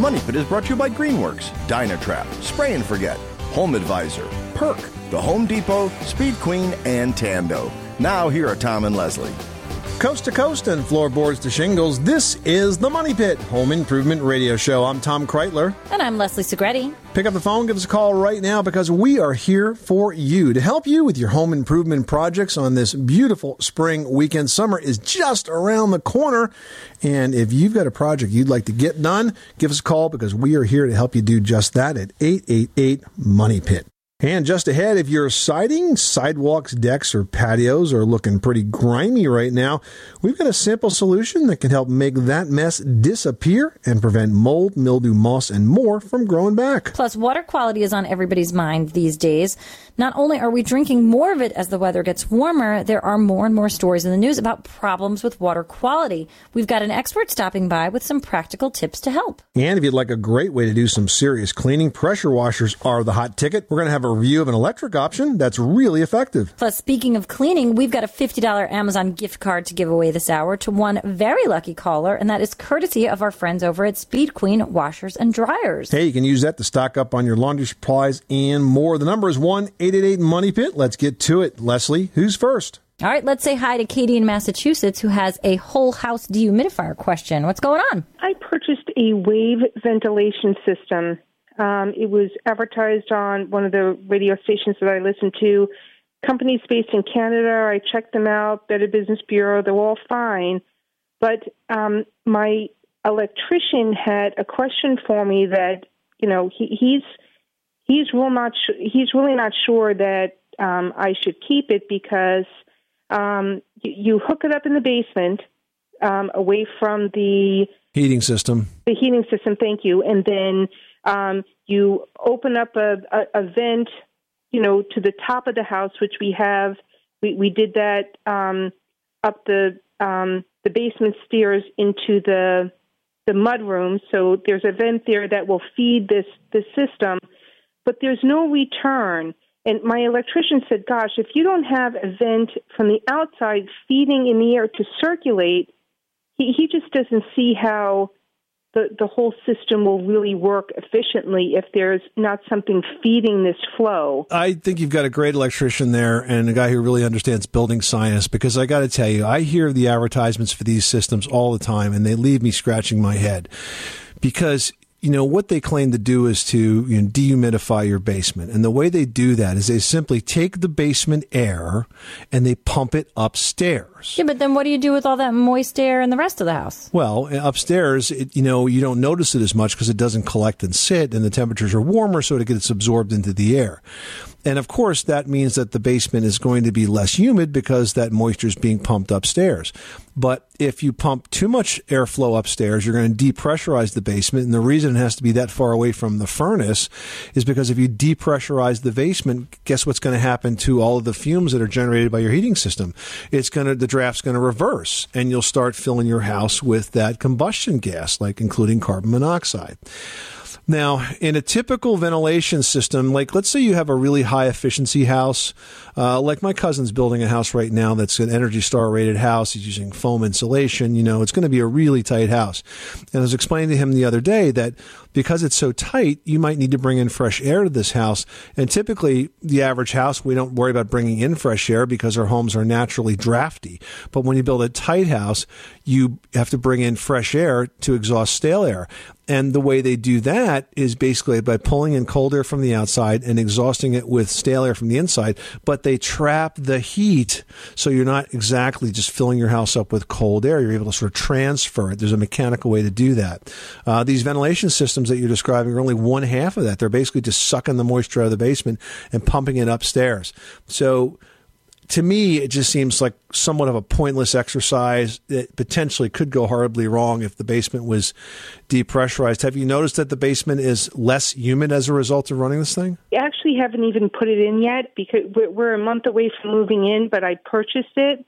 Money Pit is brought to you by Greenworks, Dynatrap, Spray and Forget, Home Advisor, Perk, The Home Depot, Speed Queen, and Tando. Now, here are Tom and Leslie. Coast to coast and floorboards to shingles, this is the Money Pit Home Improvement Radio Show. I'm Tom Kraeutler. And I'm Leslie Segrete. Pick up the phone, give us a call right now because we are here for you to help you with your home improvement projects on this beautiful spring weekend. Summer is just around the corner. And if you've got a project you'd like to get done, give us a call because we are here to help you do just that at 888 Money Pit. And just ahead, if your siding, sidewalks, decks, or patios are looking pretty grimy right now, we've got a simple solution that can help make that mess disappear and prevent mold, mildew, moss, and more from growing back. Plus, water quality is on everybody's mind these days. Not only are we drinking more of it as the weather gets warmer, there are more and more stories in the news about problems with water quality. We've got an expert stopping by with some practical tips to help. And if you'd like a great way to do some serious cleaning, pressure washers are the hot ticket. We're going to have a review of an electric option that's really effective. Plus, speaking of cleaning, we've got a $50 Amazon gift card to give away this hour to one very lucky caller, and that is courtesy of our friends over at Speed Queen Washers and Dryers. Hey, you can use that to stock up on your laundry supplies and more. The number is 1 888 Money Pit. Let's get to it. Leslie, who's first? All right, let's say hi to Katie in Massachusetts who has a whole house dehumidifier question. What's going on? I purchased a wave ventilation system. Um, it was advertised on one of the radio stations that I listen to. Companies based in Canada, I checked them out, Better Business Bureau, they're all fine. But um, my electrician had a question for me that, you know, he, he's he's real not sh- he's really not sure that um, I should keep it because um, you, you hook it up in the basement um, away from the Heating system. the heating system. Thank you, and then um, you open up a, a, a vent, you know, to the top of the house, which we have. We we did that um, up the um, the basement stairs into the the mud room. So there's a vent there that will feed this this system, but there's no return. And my electrician said, "Gosh, if you don't have a vent from the outside feeding in the air to circulate, he, he just doesn't see how the the whole system will really work efficiently if there's not something feeding this flow." I think you've got a great electrician there and a guy who really understands building science because I got to tell you, I hear the advertisements for these systems all the time and they leave me scratching my head because you know what they claim to do is to you know, dehumidify your basement and the way they do that is they simply take the basement air and they pump it upstairs Yeah, but then what do you do with all that moist air in the rest of the house? well, upstairs, it, you know, you don't notice it as much because it doesn't collect and sit, and the temperatures are warmer, so it gets absorbed into the air. And of course, that means that the basement is going to be less humid because that moisture is being pumped upstairs. But if you pump too much airflow upstairs, you're going to depressurize the basement. And the reason it has to be that far away from the furnace is because if you depressurize the basement, guess what's going to happen to all of the fumes that are generated by your heating system? It's going to, the draft's going to reverse and you'll start filling your house with that combustion gas, like including carbon monoxide. Now, in a typical ventilation system, like let's say you have a really high efficiency house, uh, like my cousin's building a house right now that's an Energy Star rated house. He's using foam insulation. You know, it's going to be a really tight house. And I was explaining to him the other day that because it's so tight, you might need to bring in fresh air to this house. And typically, the average house, we don't worry about bringing in fresh air because our homes are naturally drafty. But when you build a tight house, you have to bring in fresh air to exhaust stale air. and the way they do that is basically by pulling in cold air from the outside and exhausting it with stale air from the inside. But they trap the heat, so you're not exactly just filling your house up with cold air. You're able to sort of transfer it. There's a mechanical way to do that. Uh, these ventilation systems that you're describing are only one half of that. They're basically just sucking the moisture out of the basement and pumping it upstairs. So to me, it just seems like somewhat of a pointless exercise that potentially could go horribly wrong if the basement was depressurized. Have you noticed that the basement is less humid as a result of running this thing? I actually haven't even put it in yet because we're, we're a month away from moving in, but I purchased it.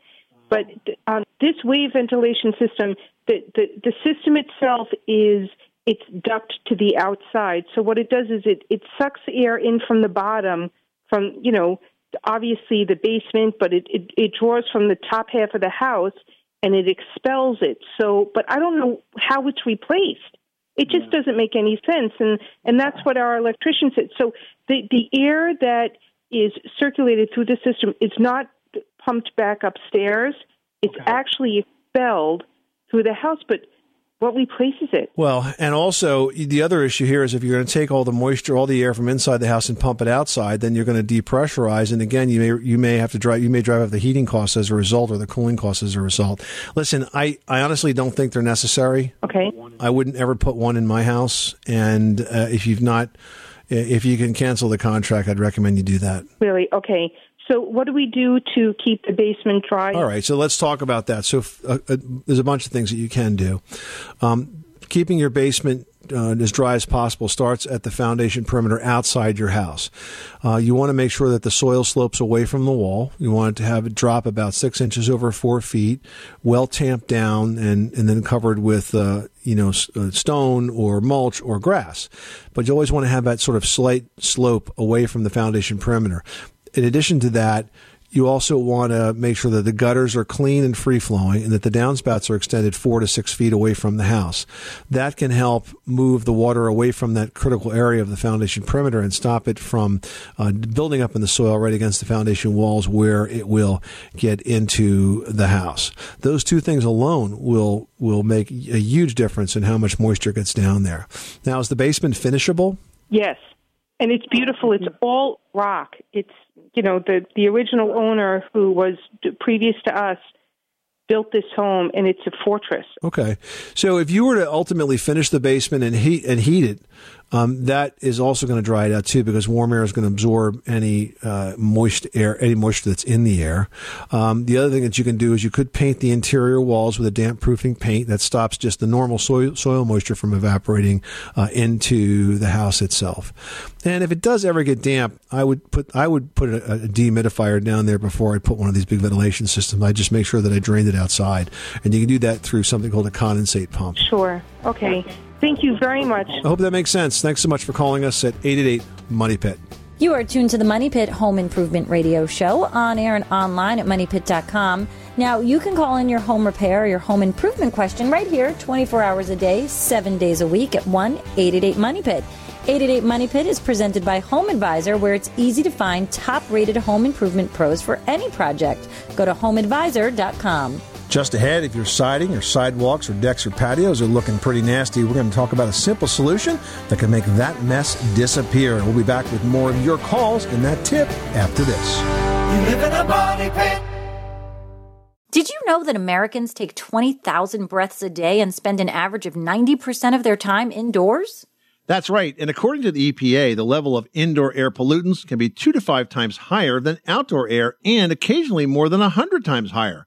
But um, this wave ventilation system, the, the, the system itself is it's duct to the outside. So what it does is it, it sucks air in from the bottom from, you know, obviously the basement, but it, it, it draws from the top half of the house and it expels it. So, but I don't know how it's replaced. It just yeah. doesn't make any sense, and and that's what our electrician said. So the the air that is circulated through the system is not pumped back upstairs. It's okay. actually expelled through the house, but what replaces it? Well, and also the other issue here is if you're going to take all the moisture, all the air from inside the house and pump it outside, then you're going to depressurize, and again, you may you may have to drive you may drive up the heating costs as a result or the cooling costs as a result. Listen, I I honestly don't think they're necessary. Okay, I wouldn't ever put one in my house, and uh, if you've not. If you can cancel the contract, I'd recommend you do that. Really? Okay. So, what do we do to keep the basement dry? All right, so let's talk about that. So, uh, uh, there's a bunch of things that you can do. Um, keeping your basement uh, as dry as possible starts at the foundation perimeter outside your house. Uh, you want to make sure that the soil slopes away from the wall. You want it to have it drop about six inches over four feet, well tamped down, and, and then covered with uh, you know uh, stone or mulch or grass. But you always want to have that sort of slight slope away from the foundation perimeter in addition to that, you also want to make sure that the gutters are clean and free flowing and that the downspouts are extended four to six feet away from the house. That can help move the water away from that critical area of the foundation perimeter and stop it from uh, building up in the soil right against the foundation walls where it will get into the house. Those two things alone will will make a huge difference in how much moisture gets down there. Now, is the basement finishable? Yes and it's beautiful. It's all rock. It's you know the the original owner who was previous to us built this home, and it's a fortress. Okay, so if you were to ultimately finish the basement and heat and heat it, um, that is also going to dry it out too because warm air is going to absorb any uh, moist air, any moisture that's in the air. Um, the other thing that you can do is you could paint the interior walls with a damp proofing paint that stops just the normal soil, soil moisture from evaporating uh, into the house itself. And if it does ever get damp, I would put I would put a, a dehumidifier down there before I put one of these big ventilation systems. I just make sure that I drained it outside, and you can do that through something called a condensate pump. Sure. Okay. Thank you very much. I hope that makes sense. Thanks so much for calling us at 888 Money Pit. You are tuned to the Money Pit Home Improvement Radio Show on air and online at moneypit.com. Now, you can call in your home repair or your home improvement question right here 24 hours a day, 7 days a week at 1 888 Money Pit. 888 Money Pit is presented by Home Advisor, where it's easy to find top rated home improvement pros for any project. Go to homeadvisor.com. Just ahead, if your siding or sidewalks or decks or patios are looking pretty nasty, we're going to talk about a simple solution that can make that mess disappear. We'll be back with more of your calls and that tip after this. You live in a body pit. Did you know that Americans take 20,000 breaths a day and spend an average of 90% of their time indoors? That's right. And according to the EPA, the level of indoor air pollutants can be two to five times higher than outdoor air and occasionally more than 100 times higher.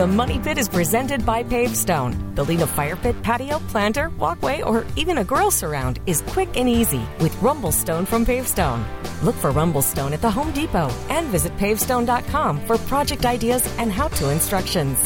The Money Pit is presented by Pavestone. Building a fire pit, patio, planter, walkway, or even a grill surround is quick and easy with Rumblestone from Pavestone. Look for Rumblestone at the Home Depot and visit pavestone.com for project ideas and how to instructions.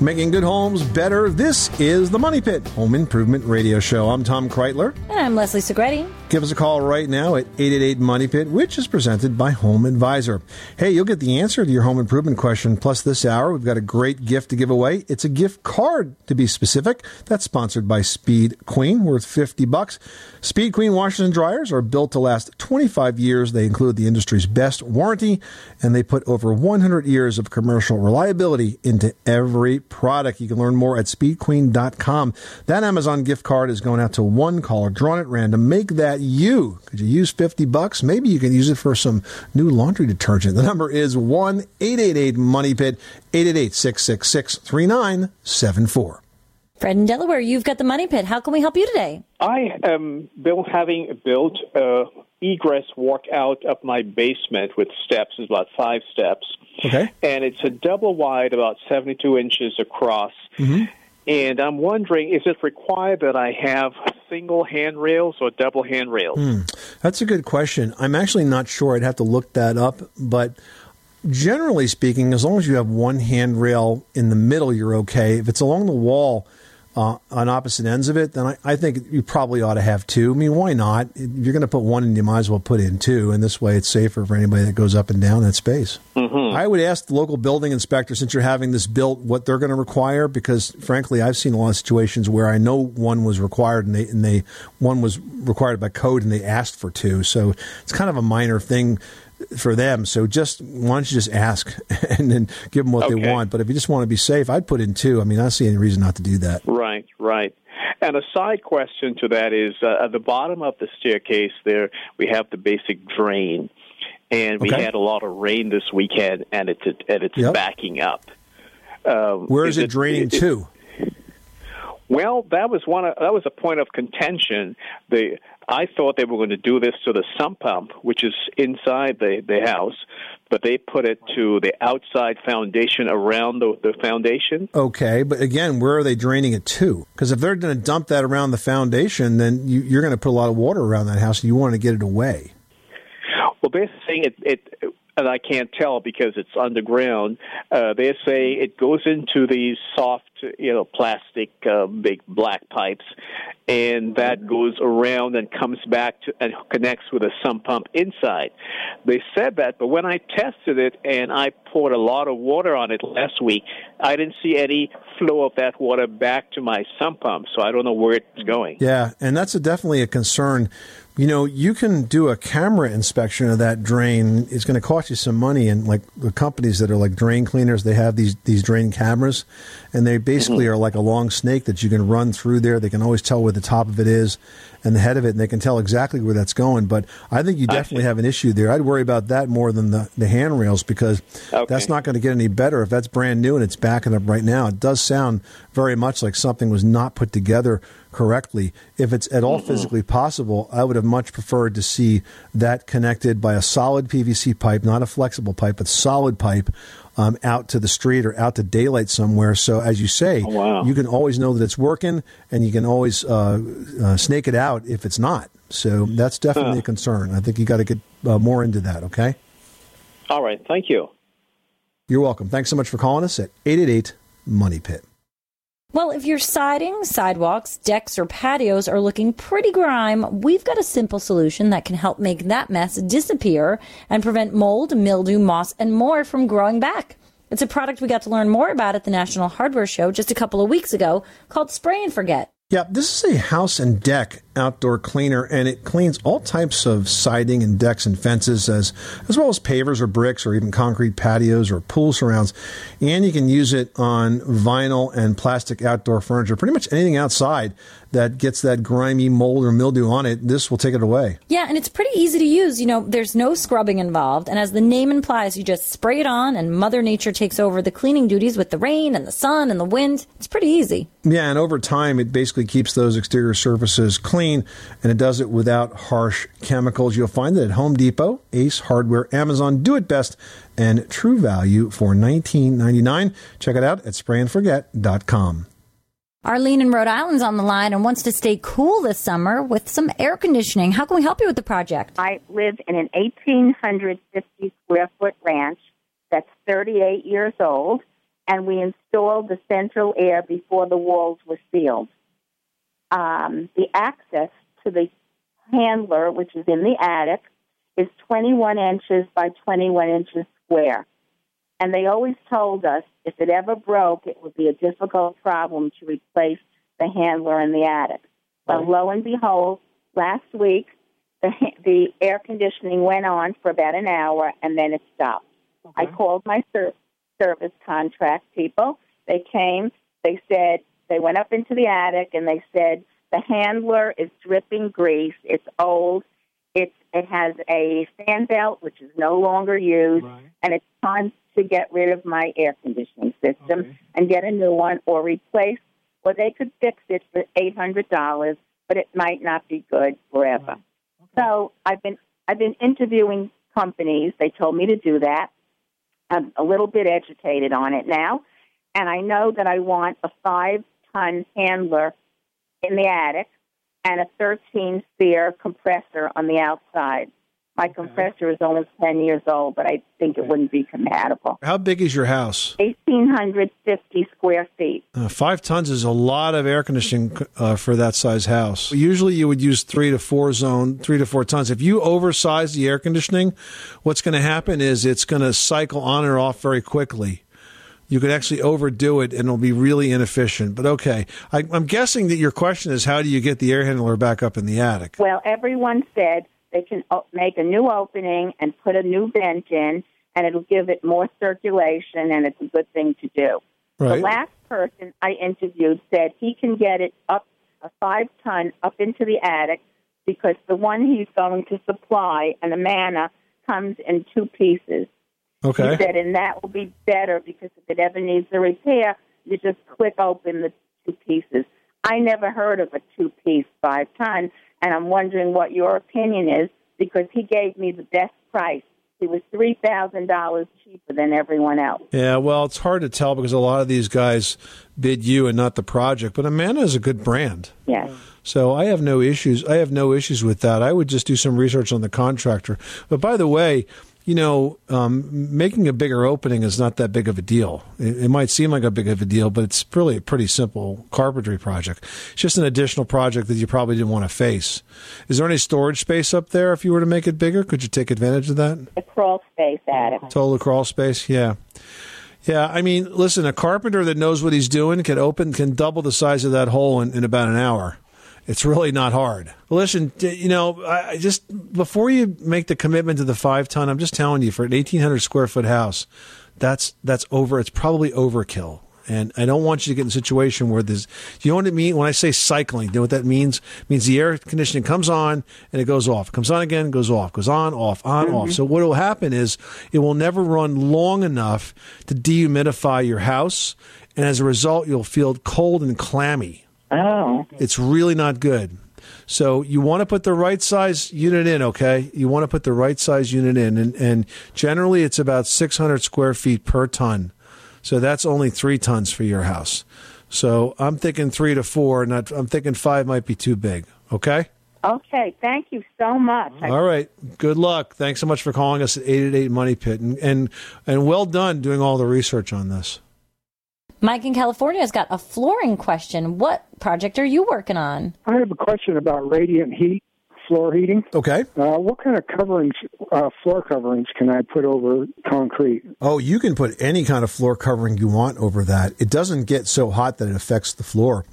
Making good homes better. This is the Money Pit Home Improvement Radio Show. I'm Tom Kraeutler. And I'm Leslie Segrete. Give us a call right now at 888 Money Pit, which is presented by Home Advisor. Hey, you'll get the answer to your home improvement question. Plus, this hour, we've got a great gift to give away. It's a gift card, to be specific. That's sponsored by Speed Queen, worth 50 bucks. Speed Queen washers and dryers are built to last 25 years. They include the industry's best warranty, and they put over 100 years of commercial reliability into every product. You can learn more at speedqueen.com. That Amazon gift card is going out to one caller, drawn at random. Make that you. Could you use 50 bucks? Maybe you can use it for some new laundry detergent. The number is 1 888 Money Pit, 888 666 3974. Fred in Delaware, you've got the Money Pit. How can we help you today? I am built having built a egress walk out up my basement with steps. It's about five steps, Okay. and it's a double wide, about seventy-two inches across. Mm-hmm. And I'm wondering, is it required that I have single handrails or double handrails? Hmm. That's a good question. I'm actually not sure. I'd have to look that up. But generally speaking, as long as you have one handrail in the middle, you're okay. If it's along the wall uh, on opposite ends of it, then I, I think you probably ought to have two. I mean, why not? If you're going to put one in, you might as well put in two. And this way it's safer for anybody that goes up and down that space. I would ask the local building inspector, since you're having this built, what they're going to require, because frankly, I've seen a lot of situations where I know one was required and they, and they, one was required by code and they asked for two. So it's kind of a minor thing for them. So just, why don't you just ask and then give them what they want? But if you just want to be safe, I'd put in two. I mean, I don't see any reason not to do that. Right, right. And a side question to that is uh, at the bottom of the staircase there, we have the basic drain. And we Okay. had a lot of rain this weekend, and it's and it's Yep. backing up. Um, Where is, it, draining it- to? Well, that was one. Of, that was a point of contention. The I thought they were going to do this to the sump pump, which is inside the the house, but they put it to the outside foundation around the, the foundation. Okay, but again, where are they draining it to? Because if they're going to dump that around the foundation, then you, you're going to put a lot of water around that house, and you want to get it away. Well, saying it, it and I can't tell because it's underground. Uh, they say it goes into these soft, you know, plastic uh, big black pipes, and that goes around and comes back to and connects with a sump pump inside. They said that, but when I tested it and I poured a lot of water on it last week, I didn't see any flow of that water back to my sump pump. So I don't know where it's going. Yeah, and that's a, definitely a concern. You know, you can do a camera inspection of that drain. It's going to cost you some money, and like the companies that are like drain cleaners, they have these these drain cameras, and they basically are like a long snake that you can run through there. They can always tell where the top of it is and the head of it, and they can tell exactly where that's going. But I think you definitely have an issue there. I'd worry about that more than the the handrails because Okay. that's not going to get any better if that's brand new and it's backing up right now. It does sound very much like something was not put together correctly. If it's at all physically possible, I would have much preferred to see that connected by a solid PVC pipe, not a flexible pipe, but solid pipe. Um, out to the street or out to daylight somewhere. So, as you say, wow. you can always know that it's working, and you can always uh, uh, snake it out if it's not. So, that's definitely a concern. I think you got to get uh, more into that. Okay. All right, thank you. You're welcome. Thanks so much for calling us at 888 Money Pit. Well, if your siding, sidewalks, decks, or patios are looking pretty grime, we've got a simple solution that can help make that mess disappear and prevent mold, mildew, moss, and more from growing back. It's a product we got to learn more about at the National Hardware Show just a couple of weeks ago called Spray and Forget. Yeah, this is a house and deck outdoor cleaner, and it cleans all types of siding and decks and fences, as as well as pavers or bricks or even concrete patios or pool surrounds. And you can use it on vinyl and plastic outdoor furniture, pretty much anything outside that gets that grimy mold or mildew on it. This will take it away. Yeah, and it's pretty easy to use. You know, there's no scrubbing involved, and as the name implies, you just spray it on, and Mother Nature takes over the cleaning duties with the rain and the sun and the wind. It's pretty easy. Yeah, and over time, it basically keeps those exterior surfaces clean, and it does it without harsh chemicals. You'll find it at Home Depot, Ace Hardware, Amazon, Do It Best, and True Value for $19.99. Check it out at sprayandforget.com. Arlene in Rhode Island's on the line and wants to stay cool this summer with some air conditioning. How can we help you with the project? I live in an 1,850 square foot ranch that's 38 years old, and we installed the central air before the walls were sealed. Um, the access to the handler, which is in the attic, is 21 inches by 21 inches square. And they always told us if it ever broke, it would be a difficult problem to replace the handler in the attic. But lo and behold, last week the the air conditioning went on for about an hour and then it stopped. I called my ser- service contract people. They came. They said they went up into the attic and they said the handler is dripping grease. It's old. It's it has a fan belt which is no longer used, and it's time to get rid of my air conditioning system and get a new one or replace. Or they could fix it for eight hundred dollars, but it might not be good forever. So I've been I've been interviewing companies. They told me to do that. I'm a little bit educated on it now, and I know that I want a five ton handler in the attic and a 13 SEER compressor on the outside. My compressor is only 10 years old, but I think it wouldn't be compatible. How big is your house? 1,850 square feet. Uh, five tons is a lot of air conditioning uh, for that size house. Usually, you would use three to four zone, three to four tons. If you oversize the air conditioning, what's going to happen is it's going to cycle on and off very quickly. You could actually overdo it, and it'll be really inefficient. But okay, I, I'm guessing that your question is how do you get the air handler back up in the attic? Well, everyone said they can make a new opening and put a new vent in, and it'll give it more circulation, and it's a good thing to do. Right. The last person I interviewed said he can get it up a five ton up into the attic because the one he's going to supply, an Amana, comes in two pieces. Okay. He said, and that will be better because if it ever needs a repair, you just click open the two pieces. I never heard of a two piece five ton, and I'm wondering what your opinion is because he gave me the best price. He was three thousand dollars cheaper than everyone else. Yeah, well, it's hard to tell because a lot of these guys bid you and not the project. But Amana is a good brand. Yes. So I have no issues. I have no issues with that. I would just do some research on the contractor. But by the way, you know, um, making a bigger opening is not that big of a deal. It, it might seem like a big of a deal, but it's really a pretty simple carpentry project. It's just an additional project that you probably didn't want to face. Is there any storage space up there if you were to make it bigger? Could you take advantage of that? The crawl space attic. Total crawl space, yeah. Yeah, I mean, listen, a carpenter that knows what he's doing can open, can double the size of that hole in, in about an hour. It's really not hard. Listen, you know, I I just before you make the commitment to the five ton, I'm just telling you, for an 1,800 square foot house, that's that's over. It's probably overkill. And I don't want you to get in a situation where there's, you know what it mean When I say cycling, Do you know what that means? It means the air conditioning comes on and it goes off. It comes on again, goes off, goes on, off, on, off. Mm-hmm. So what will happen is it will never run long enough to dehumidify your house. And as a result, you'll feel cold and clammy. Oh. It's really not good. So you want to put the right size unit in, okay? You want to put the right size unit in, and, and generally it's about 600 square feet per ton. So that's only three tons for your house. So I'm thinking three to four, not I'm thinking five might be too big. Okay. Okay. Thank you so much. All right. Good luck. Thanks so much for calling us at 888 Money Pit, and and and well done doing all the research on this. Mike in California has got a flooring question. What project are you working on? I have a question about radiant heat floor heating. Okay. Uh, what kind of coverings, uh, floor coverings, can I put over concrete? Oh, you can put any kind of floor covering you want over that. It doesn't get so hot that it affects the floor.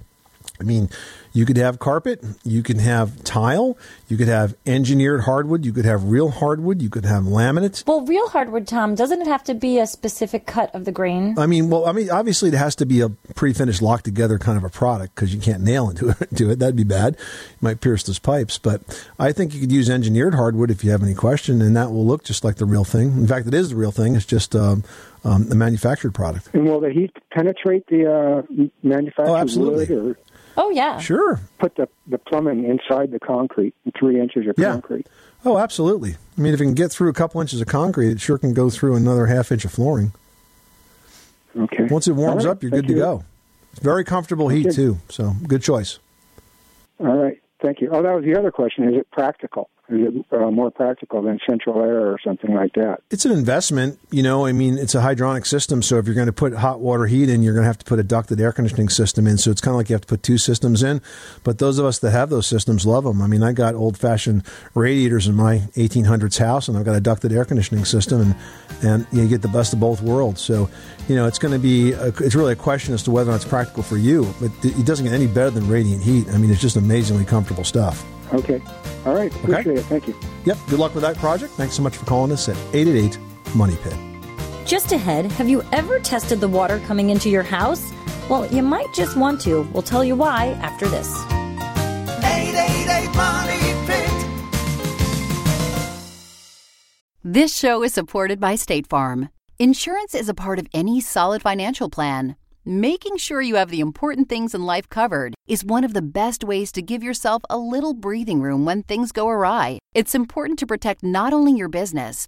I mean, You could have carpet, you can have tile, you could have engineered hardwood, you could have real hardwood, you could have laminate. Well, real hardwood, Tom, doesn't it have to be a specific cut of the grain? I mean, well, I mean, obviously it has to be a pre-finished, locked together kind of a product because you can't nail into it. To it, that'd be bad. You might pierce those pipes. But I think you could use engineered hardwood if you have any question, and that will look just like the real thing. In fact, it is the real thing. It's just um, um, a manufactured product. And will the heat penetrate the uh, manufactured Oh, absolutely. wood, or Oh, yeah. Sure. put the the plumbing inside the concrete, three inches of Yeah. concrete? Oh, absolutely. I mean, if it can get through a couple inches of concrete, it sure can go through another half inch of flooring. Okay. Once it warms All right. up, you're Thank good to go. It's very comfortable heat Okay. too. So good choice. All right. Thank you. Oh, that was the other question. Is it practical? Uh, more practical than central air or something like that? It's an investment, you know. I mean, it's a hydronic system, so if you're going to put hot water heat in, you're going to have to put a ducted air conditioning system in. So it's kind of like you have to put two systems in. But those of us that have those systems love them. I mean, I got old fashioned radiators in my 1800s house, and I've got a ducted air conditioning system, and and you get the best of both worlds. So, you know, it's going to be a, it's really a question as to whether or not it's practical for you. But it doesn't get any better than radiant heat. I mean, it's just amazingly comfortable stuff. Okay. All right. Appreciate it. Thank you. Yep. Good luck with that project. Thanks so much for calling us at 888 Money Pit. Just ahead, have you ever tested the water coming into your house? Well, you might just want to. We'll tell you why after this. 888 Money Pit. This show is supported by State Farm. Insurance is a part of any solid financial plan. Making sure you have the important things in life covered is one of the best ways to give yourself a little breathing room when things go awry. It's important to protect not only your business,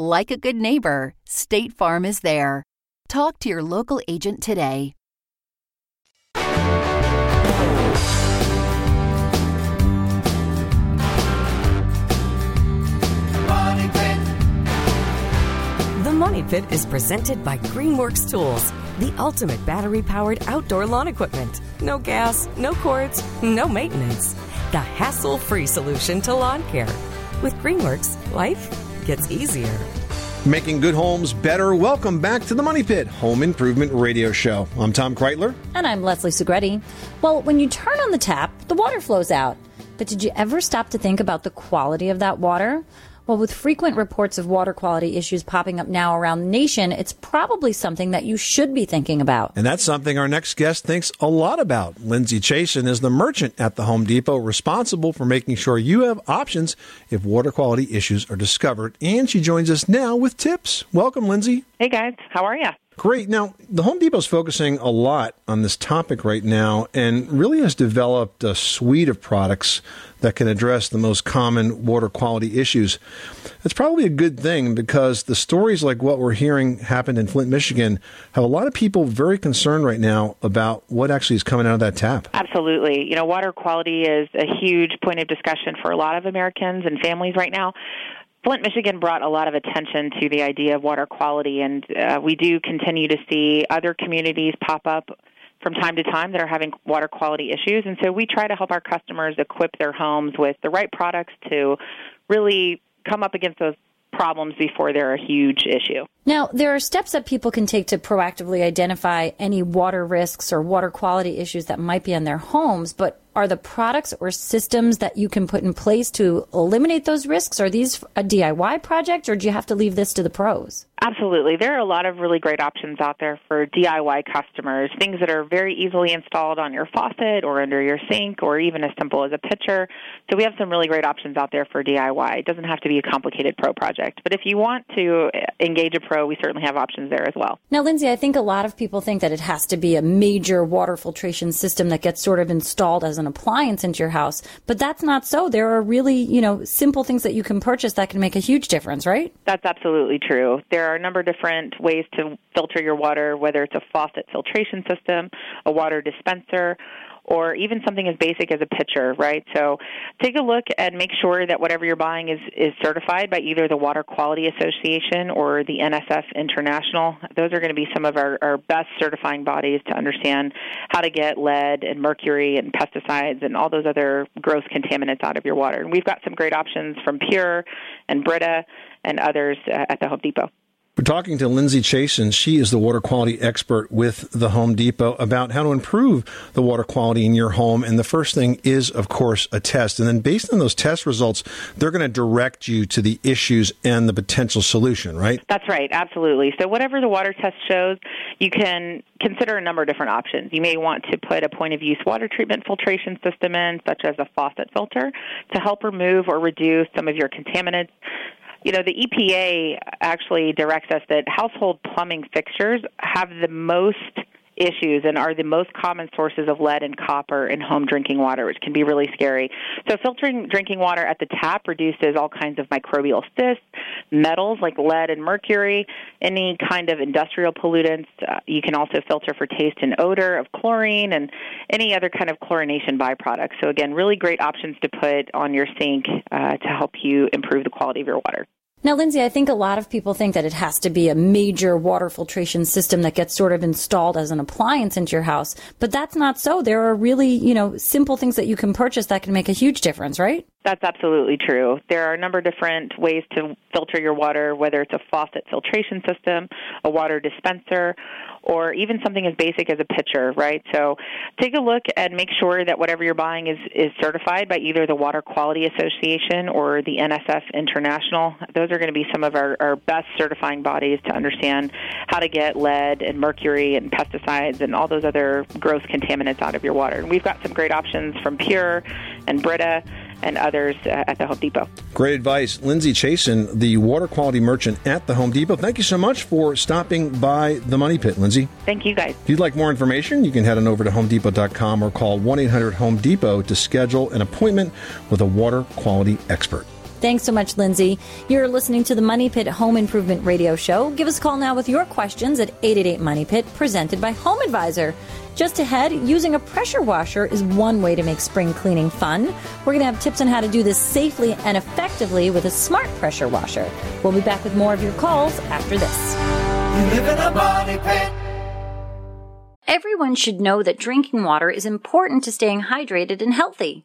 Like a good neighbor, State Farm is there. Talk to your local agent today. The Money Pit is presented by Greenworks Tools, the ultimate battery powered outdoor lawn equipment. No gas, no cords, no maintenance. The hassle free solution to lawn care. With Greenworks, life gets easier. Making good homes better. Welcome back to the Money Pit Home Improvement Radio Show. I'm Tom Kraeutler. And I'm Leslie Segrete. Well, when you turn on the tap, the water flows out. But did you ever stop to think about the quality of that water? Well, with frequent reports of water quality issues popping up now around the nation, it's probably something that you should be thinking about. And that's something our next guest thinks a lot about. Lindsay Chasen is the merchant at the Home Depot responsible for making sure you have options if water quality issues are discovered. And she joins us now with tips. Welcome, Lindsay. Hey guys, how are you? Great. Now, the Home Depot's focusing a lot on this topic right now and really has developed a suite of products that can address the most common water quality issues. It's probably a good thing because the stories like what we're hearing happened in Flint, Michigan have a lot of people very concerned right now about what actually is coming out of that tap. Absolutely. You know, water quality is a huge point of discussion for a lot of Americans and families right now. Flint, Michigan brought a lot of attention to the idea of water quality, and uh, we do continue to see other communities pop up from time to time that are having water quality issues. And so we try to help our customers equip their homes with the right products to really come up against those problems before they're a huge issue. Now, there are steps that people can take to proactively identify any water risks or water quality issues that might be in their homes, but are the products or systems that you can put in place to eliminate those risks? Are these a DIY project or do you have to leave this to the pros? Absolutely. There are a lot of really great options out there for DIY customers, things that are very easily installed on your faucet or under your sink or even as simple as a pitcher. So we have some really great options out there for DIY. It doesn't have to be a complicated pro project. But if you want to engage a pro, we certainly have options there as well. Now, Lindsay, I think a lot of people think that it has to be a major water filtration system that gets sort of installed as an appliance into your house, but that's not so. There are really, you know, simple things that you can purchase that can make a huge difference, right? That's absolutely true. There are a number of different ways to filter your water, whether it's a faucet filtration system, a water dispenser, or even something as basic as a pitcher, right? So take a look and make sure that whatever you're buying is, is certified by either the Water Quality Association or the NSF International. Those are going to be some of our, our best certifying bodies to understand how to get lead and mercury and pesticides and all those other gross contaminants out of your water. And we've got some great options from PUR and Brita and others uh, at the Home Depot. We're talking to Lindsay Chasen. She is the water quality expert with the Home Depot about how to improve the water quality in your home. And the first thing is, of course, a test. And then based on those test results, they're going to direct you to the issues and the potential solution, right? That's right, absolutely. So whatever the water test shows, you can consider a number of different options. You may want to put a point of use water treatment filtration system in, such as a faucet filter, to help remove or reduce some of your contaminants you know, the EPA actually directs us that household plumbing fixtures have the most issues and are the most common sources of lead and copper in home drinking water, which can be really scary. So, filtering drinking water at the tap reduces all kinds of microbial cysts, metals like lead and mercury, any kind of industrial pollutants. Uh, you can also filter for taste and odor of chlorine and any other kind of chlorination byproducts. So, again, really great options to put on your sink uh, to help you improve the quality of your water. Now, Lindsay, I think a lot of people think that it has to be a major water filtration system that gets sort of installed as an appliance into your house, but that's not so. There are really, you know, simple things that you can purchase that can make a huge difference, right? That's absolutely true. There are a number of different ways to filter your water, whether it's a faucet filtration system, a water dispenser, or even something as basic as a pitcher, right? So take a look and make sure that whatever you're buying is, is certified by either the Water Quality Association or the NSF International. Those are going to be some of our, our best certifying bodies to understand how to get lead and mercury and pesticides and all those other gross contaminants out of your water. And we've got some great options from PUR and Brita and others uh, at the Home Depot. Great advice. Lindsay Chasen, the water quality merchant at the Home Depot. Thank you so much for stopping by the Money Pit, Lindsay. Thank you, guys. If you'd like more information, you can head on over to homedepot.com or call 1 800 Home Depot to schedule an appointment with a water quality expert. Thanks so much, Lindsay. You're listening to the Money Pit Home Improvement Radio Show. Give us a call now with your questions at 888 Money Pit, presented by Home Advisor. Just ahead, using a pressure washer is one way to make spring cleaning fun. We're going to have tips on how to do this safely and effectively with a smart pressure washer. We'll be back with more of your calls after this. You live in a money pit. Everyone should know that drinking water is important to staying hydrated and healthy.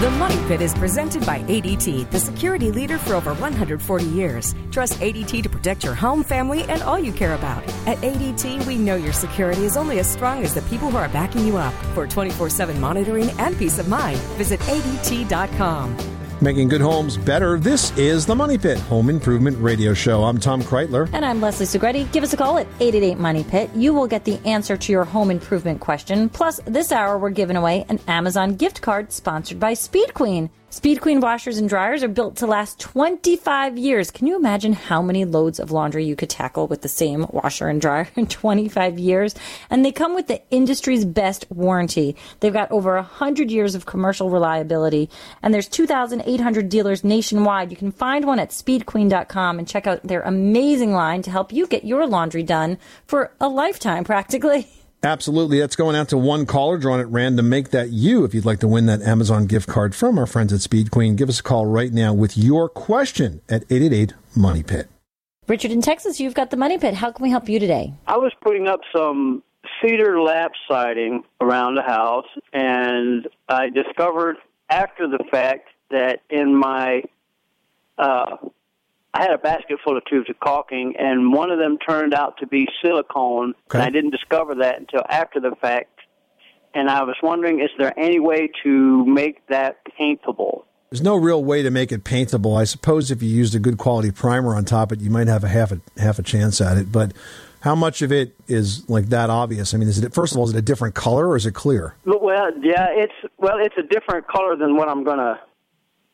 The Money Pit is presented by ADT, the security leader for over 140 years. Trust ADT to protect your home, family, and all you care about. At ADT, we know your security is only as strong as the people who are backing you up. For 24 7 monitoring and peace of mind, visit ADT.com. Making good homes better. This is the Money Pit Home Improvement Radio Show. I'm Tom Kraeutler. And I'm Leslie Segrete. Give us a call at 888 Money Pit. You will get the answer to your home improvement question. Plus, this hour we're giving away an Amazon gift card sponsored by Speed Queen. Speed Queen washers and dryers are built to last 25 years. Can you imagine how many loads of laundry you could tackle with the same washer and dryer in 25 years? And they come with the industry's best warranty. They've got over 100 years of commercial reliability, and there's 2,800 dealers nationwide. You can find one at speedqueen.com and check out their amazing line to help you get your laundry done for a lifetime practically. Absolutely. That's going out to one caller drawn at random. Make that you if you'd like to win that Amazon gift card from our friends at Speed Queen. Give us a call right now with your question at 888 Money Pit. Richard in Texas, you've got the Money Pit. How can we help you today? I was putting up some cedar lap siding around the house, and I discovered after the fact that in my uh, I had a basket full of tubes of caulking, and one of them turned out to be silicone, and I didn't discover that until after the fact. And I was wondering, is there any way to make that paintable? There's no real way to make it paintable. I suppose if you used a good quality primer on top of it, you might have a half a half a chance at it. But how much of it is like that obvious? I mean, is it first of all, is it a different color or is it clear? Well, yeah, it's well, it's a different color than what I'm going to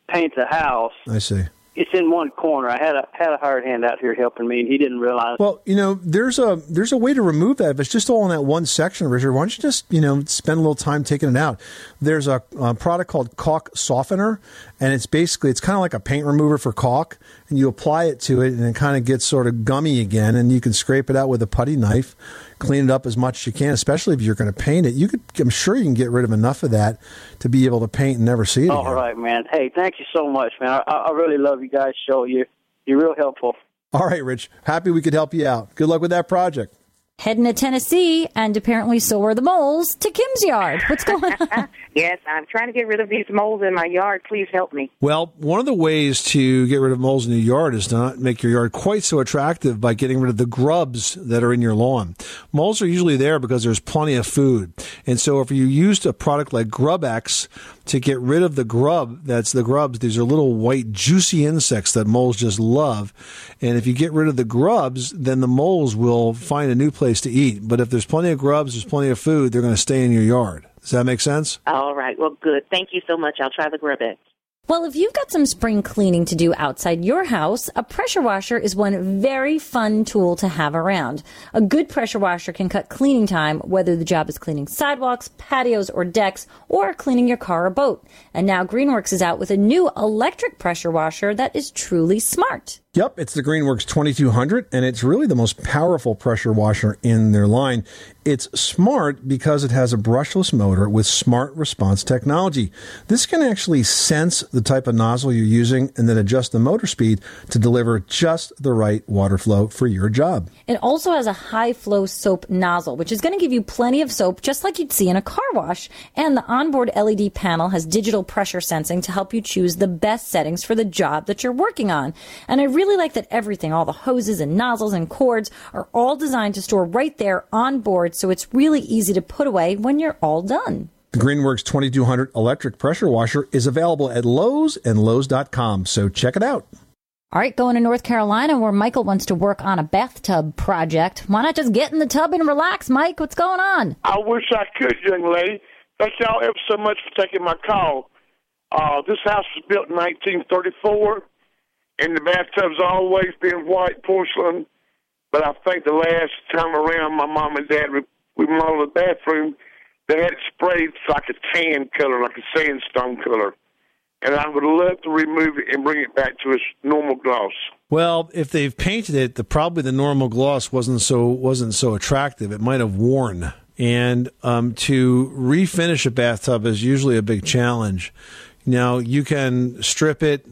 paint the house. I see. It's in one corner. I had a had a hired hand out here helping me, and he didn't realize. Well, you know, there's a there's a way to remove that. If it's just all in that one section, Richard, why don't you just you know spend a little time taking it out? There's a, a product called caulk softener, and it's basically it's kind of like a paint remover for caulk, and you apply it to it, and it kind of gets sort of gummy again, and you can scrape it out with a putty knife, clean it up as much as you can. Especially if you're going to paint it, you could I'm sure you can get rid of enough of that to be able to paint and never see it. All again. right, man. Hey, thank you so much, man. I, I really love you guys' show. You you're real helpful. All right, Rich. Happy we could help you out. Good luck with that project. Heading to Tennessee, and apparently so are the moles, to Kim's yard. What's going on? Yes, I'm trying to get rid of these moles in my yard. Please help me. Well, one of the ways to get rid of moles in your yard is to not make your yard quite so attractive by getting rid of the grubs that are in your lawn. Moles are usually there because there's plenty of food. And so if you used a product like GrubEx to get rid of the grub, that's the grubs, these are little white juicy insects that moles just love. And if you get rid of the grubs, then the moles will find a new place to eat. But if there's plenty of grubs, there's plenty of food, they're going to stay in your yard. Does that make sense? All right. Well, good. Thank you so much. I'll try the GrubEx. Well, if you've got some spring cleaning to do outside your house, a pressure washer is one very fun tool to have around. A good pressure washer can cut cleaning time, whether the job is cleaning sidewalks, patios, or decks, or cleaning your car or boat. And now Greenworks is out with a new electric pressure washer that is truly smart. Yep, it's the Greenworks 2200, and it's really the most powerful pressure washer in their line. It's smart because it has a brushless motor with smart response technology. This can actually sense the type of nozzle you're using and then adjust the motor speed to deliver just the right water flow for your job. It also has a high flow soap nozzle, which is going to give you plenty of soap just like you'd see in a car wash. And the onboard LED panel has digital pressure sensing to help you choose the best settings for the job that you're working on. And I really like that everything, all the hoses and nozzles and cords, are all designed to store right there on board so it's really easy to put away when you're all done. The Greenworks 2200 electric pressure washer is available at Lowe's and Lowe's.com, so check it out. All right, going to North Carolina where Michael wants to work on a bathtub project. Why not just get in the tub and relax, Mike? What's going on? I wish I could, young lady. Thank y'all ever so much for taking my call. Uh, this house was built in 1934, and the bathtub's always been white porcelain. But I think the last time around, my mom and dad re- remodeled the bathroom. They had it sprayed like a tan color, like a sandstone color. And I would love to remove it and bring it back to its normal gloss. Well, if they've painted it, the probably the normal gloss wasn't so wasn't so attractive. It might have worn, and um, to refinish a bathtub is usually a big challenge. Now you can strip it,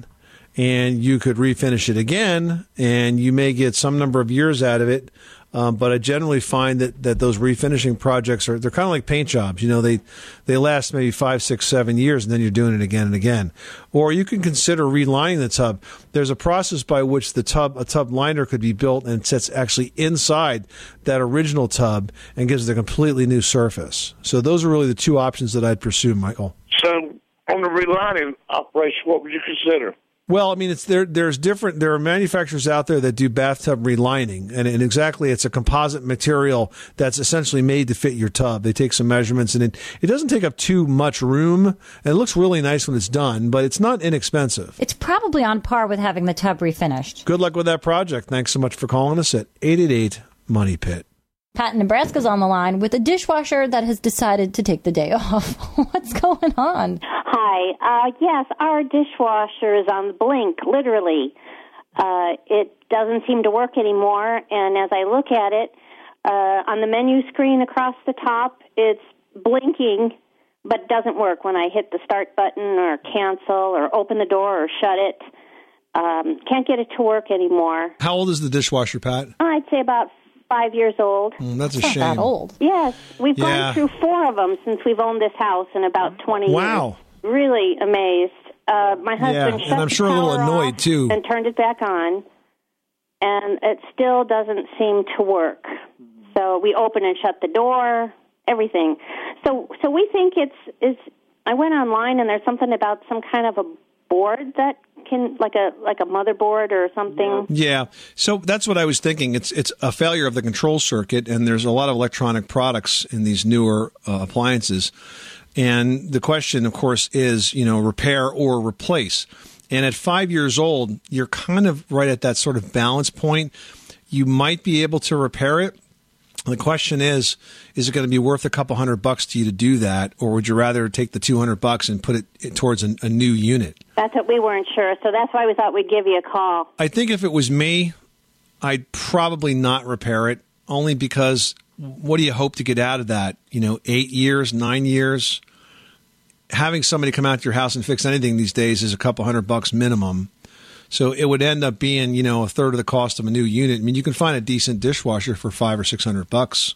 and you could refinish it again, and you may get some number of years out of it. Um, but I generally find that, that those refinishing projects are they're kind of like paint jobs. You know, they they last maybe five, six, seven years, and then you're doing it again and again. Or you can consider relining the tub. There's a process by which the tub a tub liner could be built and sits actually inside that original tub and gives it a completely new surface. So those are really the two options that I'd pursue, Michael. So, on the relining operation, what would you consider? Well, I mean, it's there. There's different. There are manufacturers out there that do bathtub relining, and, and exactly, it's a composite material that's essentially made to fit your tub. They take some measurements, and it it doesn't take up too much room. And it looks really nice when it's done, but it's not inexpensive. It's probably on par with having the tub refinished. Good luck with that project. Thanks so much for calling us at eight eight eight Money Pit. Pat in Nebraska's on the line with a dishwasher that has decided to take the day off. What's going on? Hi. Uh, yes, our dishwasher is on the blink, literally. Uh, it doesn't seem to work anymore, and as I look at it, uh, on the menu screen across the top, it's blinking, but doesn't work when I hit the start button or cancel or open the door or shut it. Um, can't get it to work anymore. How old is the dishwasher, Pat? I'd say about five years old. Mm, that's a shame. That's old. Yes, we've Yeah. gone through four of them since we've owned this house in about 20 Wow. years. Really amazed. Uh, my husband Yeah, shut and I'm the sure a little annoyed, off too. and turned it back on, and it still doesn't seem to work. So we open and shut the door, everything. So so we think it's is. I went online and there's something about some kind of a board that can like a like a motherboard or something. Yeah, so that's what I was thinking. It's it's a failure of the control circuit, and there's a lot of electronic products in these newer uh, appliances. And the question, of course, is you know repair or replace. And at five years old, you're kind of right at that sort of balance point. You might be able to repair it. The question is, is it going to be worth a couple hundred bucks to you to do that, or would you rather take the two hundred bucks and put it towards a, a new unit? That's what we weren't sure. So that's why we thought we'd give you a call. I think if it was me, I'd probably not repair it, only because what do you hope to get out of that? You know, eight years, nine years? Having somebody come out to your house and fix anything these days is a couple hundred bucks minimum. So it would end up being, you know, a third of the cost of a new unit. I mean, you can find a decent dishwasher for five or six hundred bucks,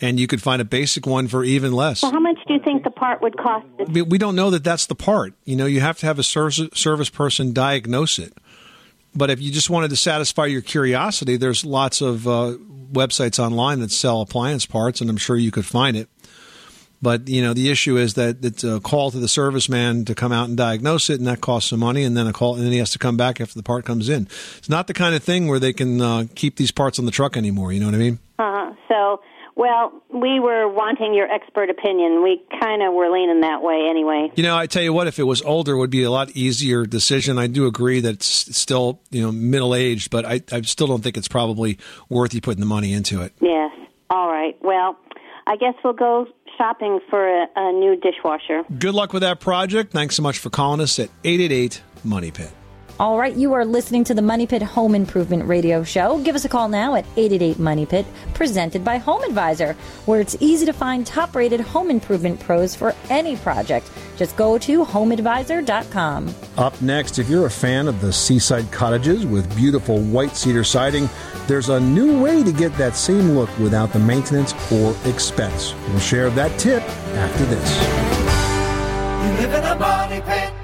and you could find a basic one for even less. So how much do you think the part would cost? We we don't know that that's the part. You know, you have to have a service, service person diagnose it. But if you just wanted to satisfy your curiosity, there's lots of uh, websites online that sell appliance parts, and I'm sure you could find it. But you know, the issue is that it's a call to the serviceman to come out and diagnose it, and that costs some money, and then a call, and then he has to come back after the part comes in. It's not the kind of thing where they can uh, keep these parts on the truck anymore. You know what I mean? Uh-huh. so, well, we were wanting your expert opinion. We kind of were leaning that way anyway. You know, I tell you what, if it was older, it would be a lot easier decision. I do agree that it's still, you know, middle aged, but I, I still don't think it's probably worth you putting the money into it. Yes. All right. Well, I guess we'll go shopping for a, a new dishwasher. Good luck with that project. Thanks so much for calling us at 888 Money Pit. All right, you are listening to the Money Pit Home Improvement Radio Show. Give us a call now at 888 Money Pit, presented by Home Advisor, where it's easy to find top rated home improvement pros for any project. Just go to homeadvisor.com. Up next, if you're a fan of the seaside cottages with beautiful white cedar siding, there's a new way to get that same look without the maintenance or expense. We'll share that tip after this. You live in a money pit.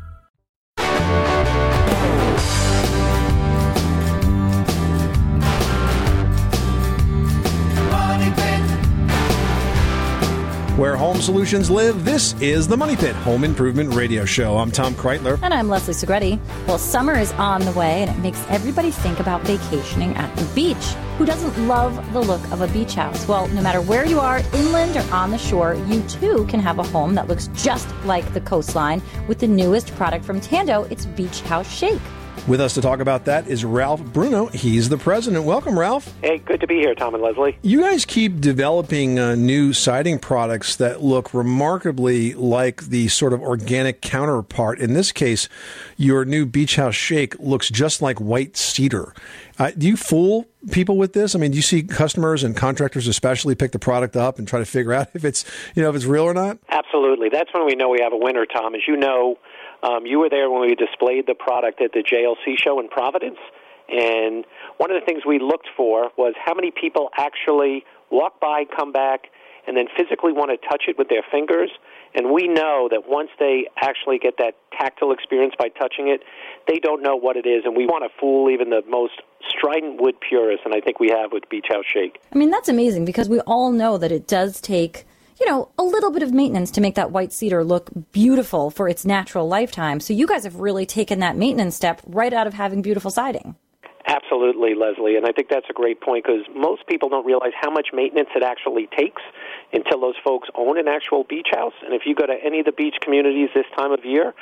Where home solutions live, this is the Money Pit Home Improvement Radio Show. I'm Tom Kraeutler. And I'm Leslie Segrete. Well, summer is on the way, and it makes everybody think about vacationing at the beach. Who doesn't love the look of a beach house? Well, no matter where you are, inland or on the shore, you too can have a home that looks just like the coastline with the newest product from Tando, it's Beach House Shake. With us to talk about that is Ralph Bruno. He's the president. Welcome, Ralph. Hey, good to be here, Tom and Leslie. You guys keep developing uh, new siding products that look remarkably like the sort of organic counterpart. In this case, your new Beach House Shake looks just like white cedar. Uh, do you fool people with this? I mean, do you see customers and contractors especially pick the product up and try to figure out if it's you know if it's real or not? Absolutely. That's when we know we have a winner, Tom. As you know, um, you were there when we displayed the product at the JLC show in Providence, and one of the things we looked for was how many people actually walk by, come back, and then physically want to touch it with their fingers. And we know that once they actually get that tactile experience by touching it, they don't know what it is. And we want to fool even the most strident wood purists, and I think we have with Beach House Shake. I mean, that's amazing because we all know that it does take you know, a little bit of maintenance to make that white cedar look beautiful for its natural lifetime. So you guys have really taken that maintenance step right out of having beautiful siding. Absolutely, Leslie. And I think that's a great point because most people don't realize how much maintenance it actually takes until those folks own an actual beach house. And if you go to any of the beach communities this time of year,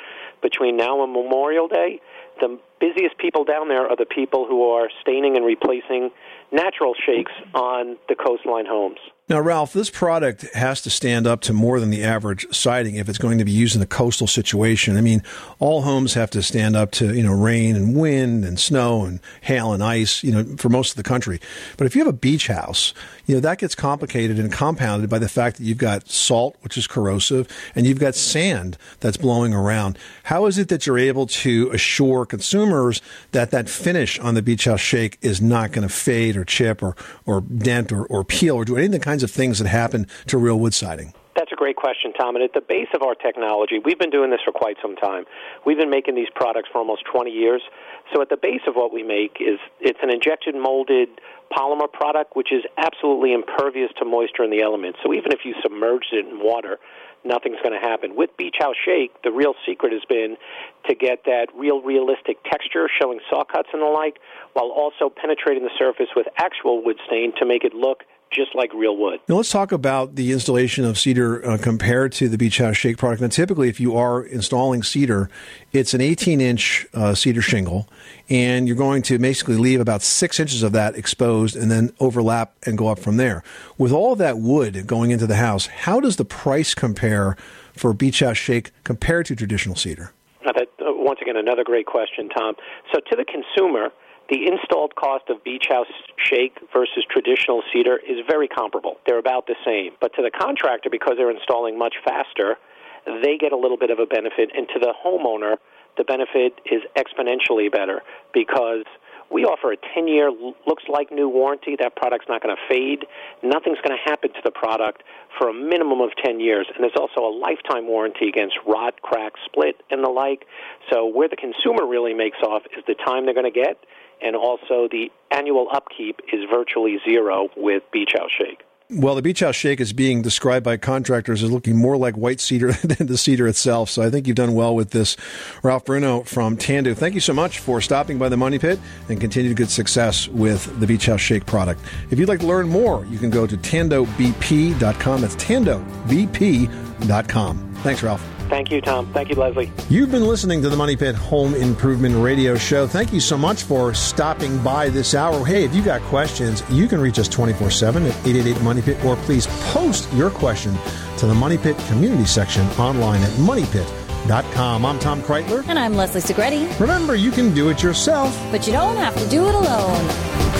between now and Memorial Day, the busiest people down there are the people who are staining and replacing natural shakes on the coastline homes. Now, Ralph, this product has to stand up to more than the average siding if it's going to be used in a coastal situation. I mean, all homes have to stand up to, you know, rain and wind and snow and hail and ice, you know, for most of the country. But if you have a beach house, you know, that gets complicated and compounded by the fact that you've got salt, which is corrosive, and you've got sand that's blowing around. How is it that you're able to assure consumers that that finish on the beach house shake is not going to fade or chip or, or dent or, or peel or do any of the kinds of things that happen to real wood siding? That's a great question, Tom. And at the base of our technology, we've been doing this for quite some time. We've been making these products for almost 20 years. So at the base of what we make is it's an injection molded polymer product which is absolutely impervious to moisture and the elements. So even if you submerge it in water, nothing's going to happen. With Beach House Shake, the real secret has been to get that real realistic texture showing saw cuts and the like while also penetrating the surface with actual wood stain to make it look just like real wood. Now let's talk about the installation of cedar uh, compared to the Beach House Shake product. Now, typically, if you are installing cedar, it's an 18 inch uh, cedar shingle, and you're going to basically leave about six inches of that exposed and then overlap and go up from there. With all that wood going into the house, how does the price compare for Beach House Shake compared to traditional cedar? Now that, uh, once again, another great question, Tom. So to the consumer, the installed cost of beach house shake versus traditional cedar is very comparable. They're about the same. But to the contractor, because they're installing much faster, they get a little bit of a benefit. And to the homeowner, the benefit is exponentially better because we offer a 10 year looks like new warranty. That product's not going to fade. Nothing's going to happen to the product for a minimum of 10 years. And there's also a lifetime warranty against rot, crack, split, and the like. So where the consumer really makes off is the time they're going to get and also the annual upkeep is virtually zero with Beach House Shake. Well, the beach house shake is being described by contractors as looking more like white cedar than the cedar itself. So I think you've done well with this. Ralph Bruno from Tando, thank you so much for stopping by the Money Pit and continued good success with the beach house shake product. If you'd like to learn more, you can go to tandobp.com. That's tandobp.com. Thanks, Ralph. Thank you, Tom. Thank you, Leslie. You've been listening to the Money Pit Home Improvement Radio Show. Thank you so much for stopping by this hour. Hey, if you've got questions, you can reach us 24 7 at 888 Money Pit, or please post your question to the Money Pit community section online at moneypit.com. I'm Tom Kraeutler. And I'm Leslie Segrete. Remember, you can do it yourself, but you don't have to do it alone.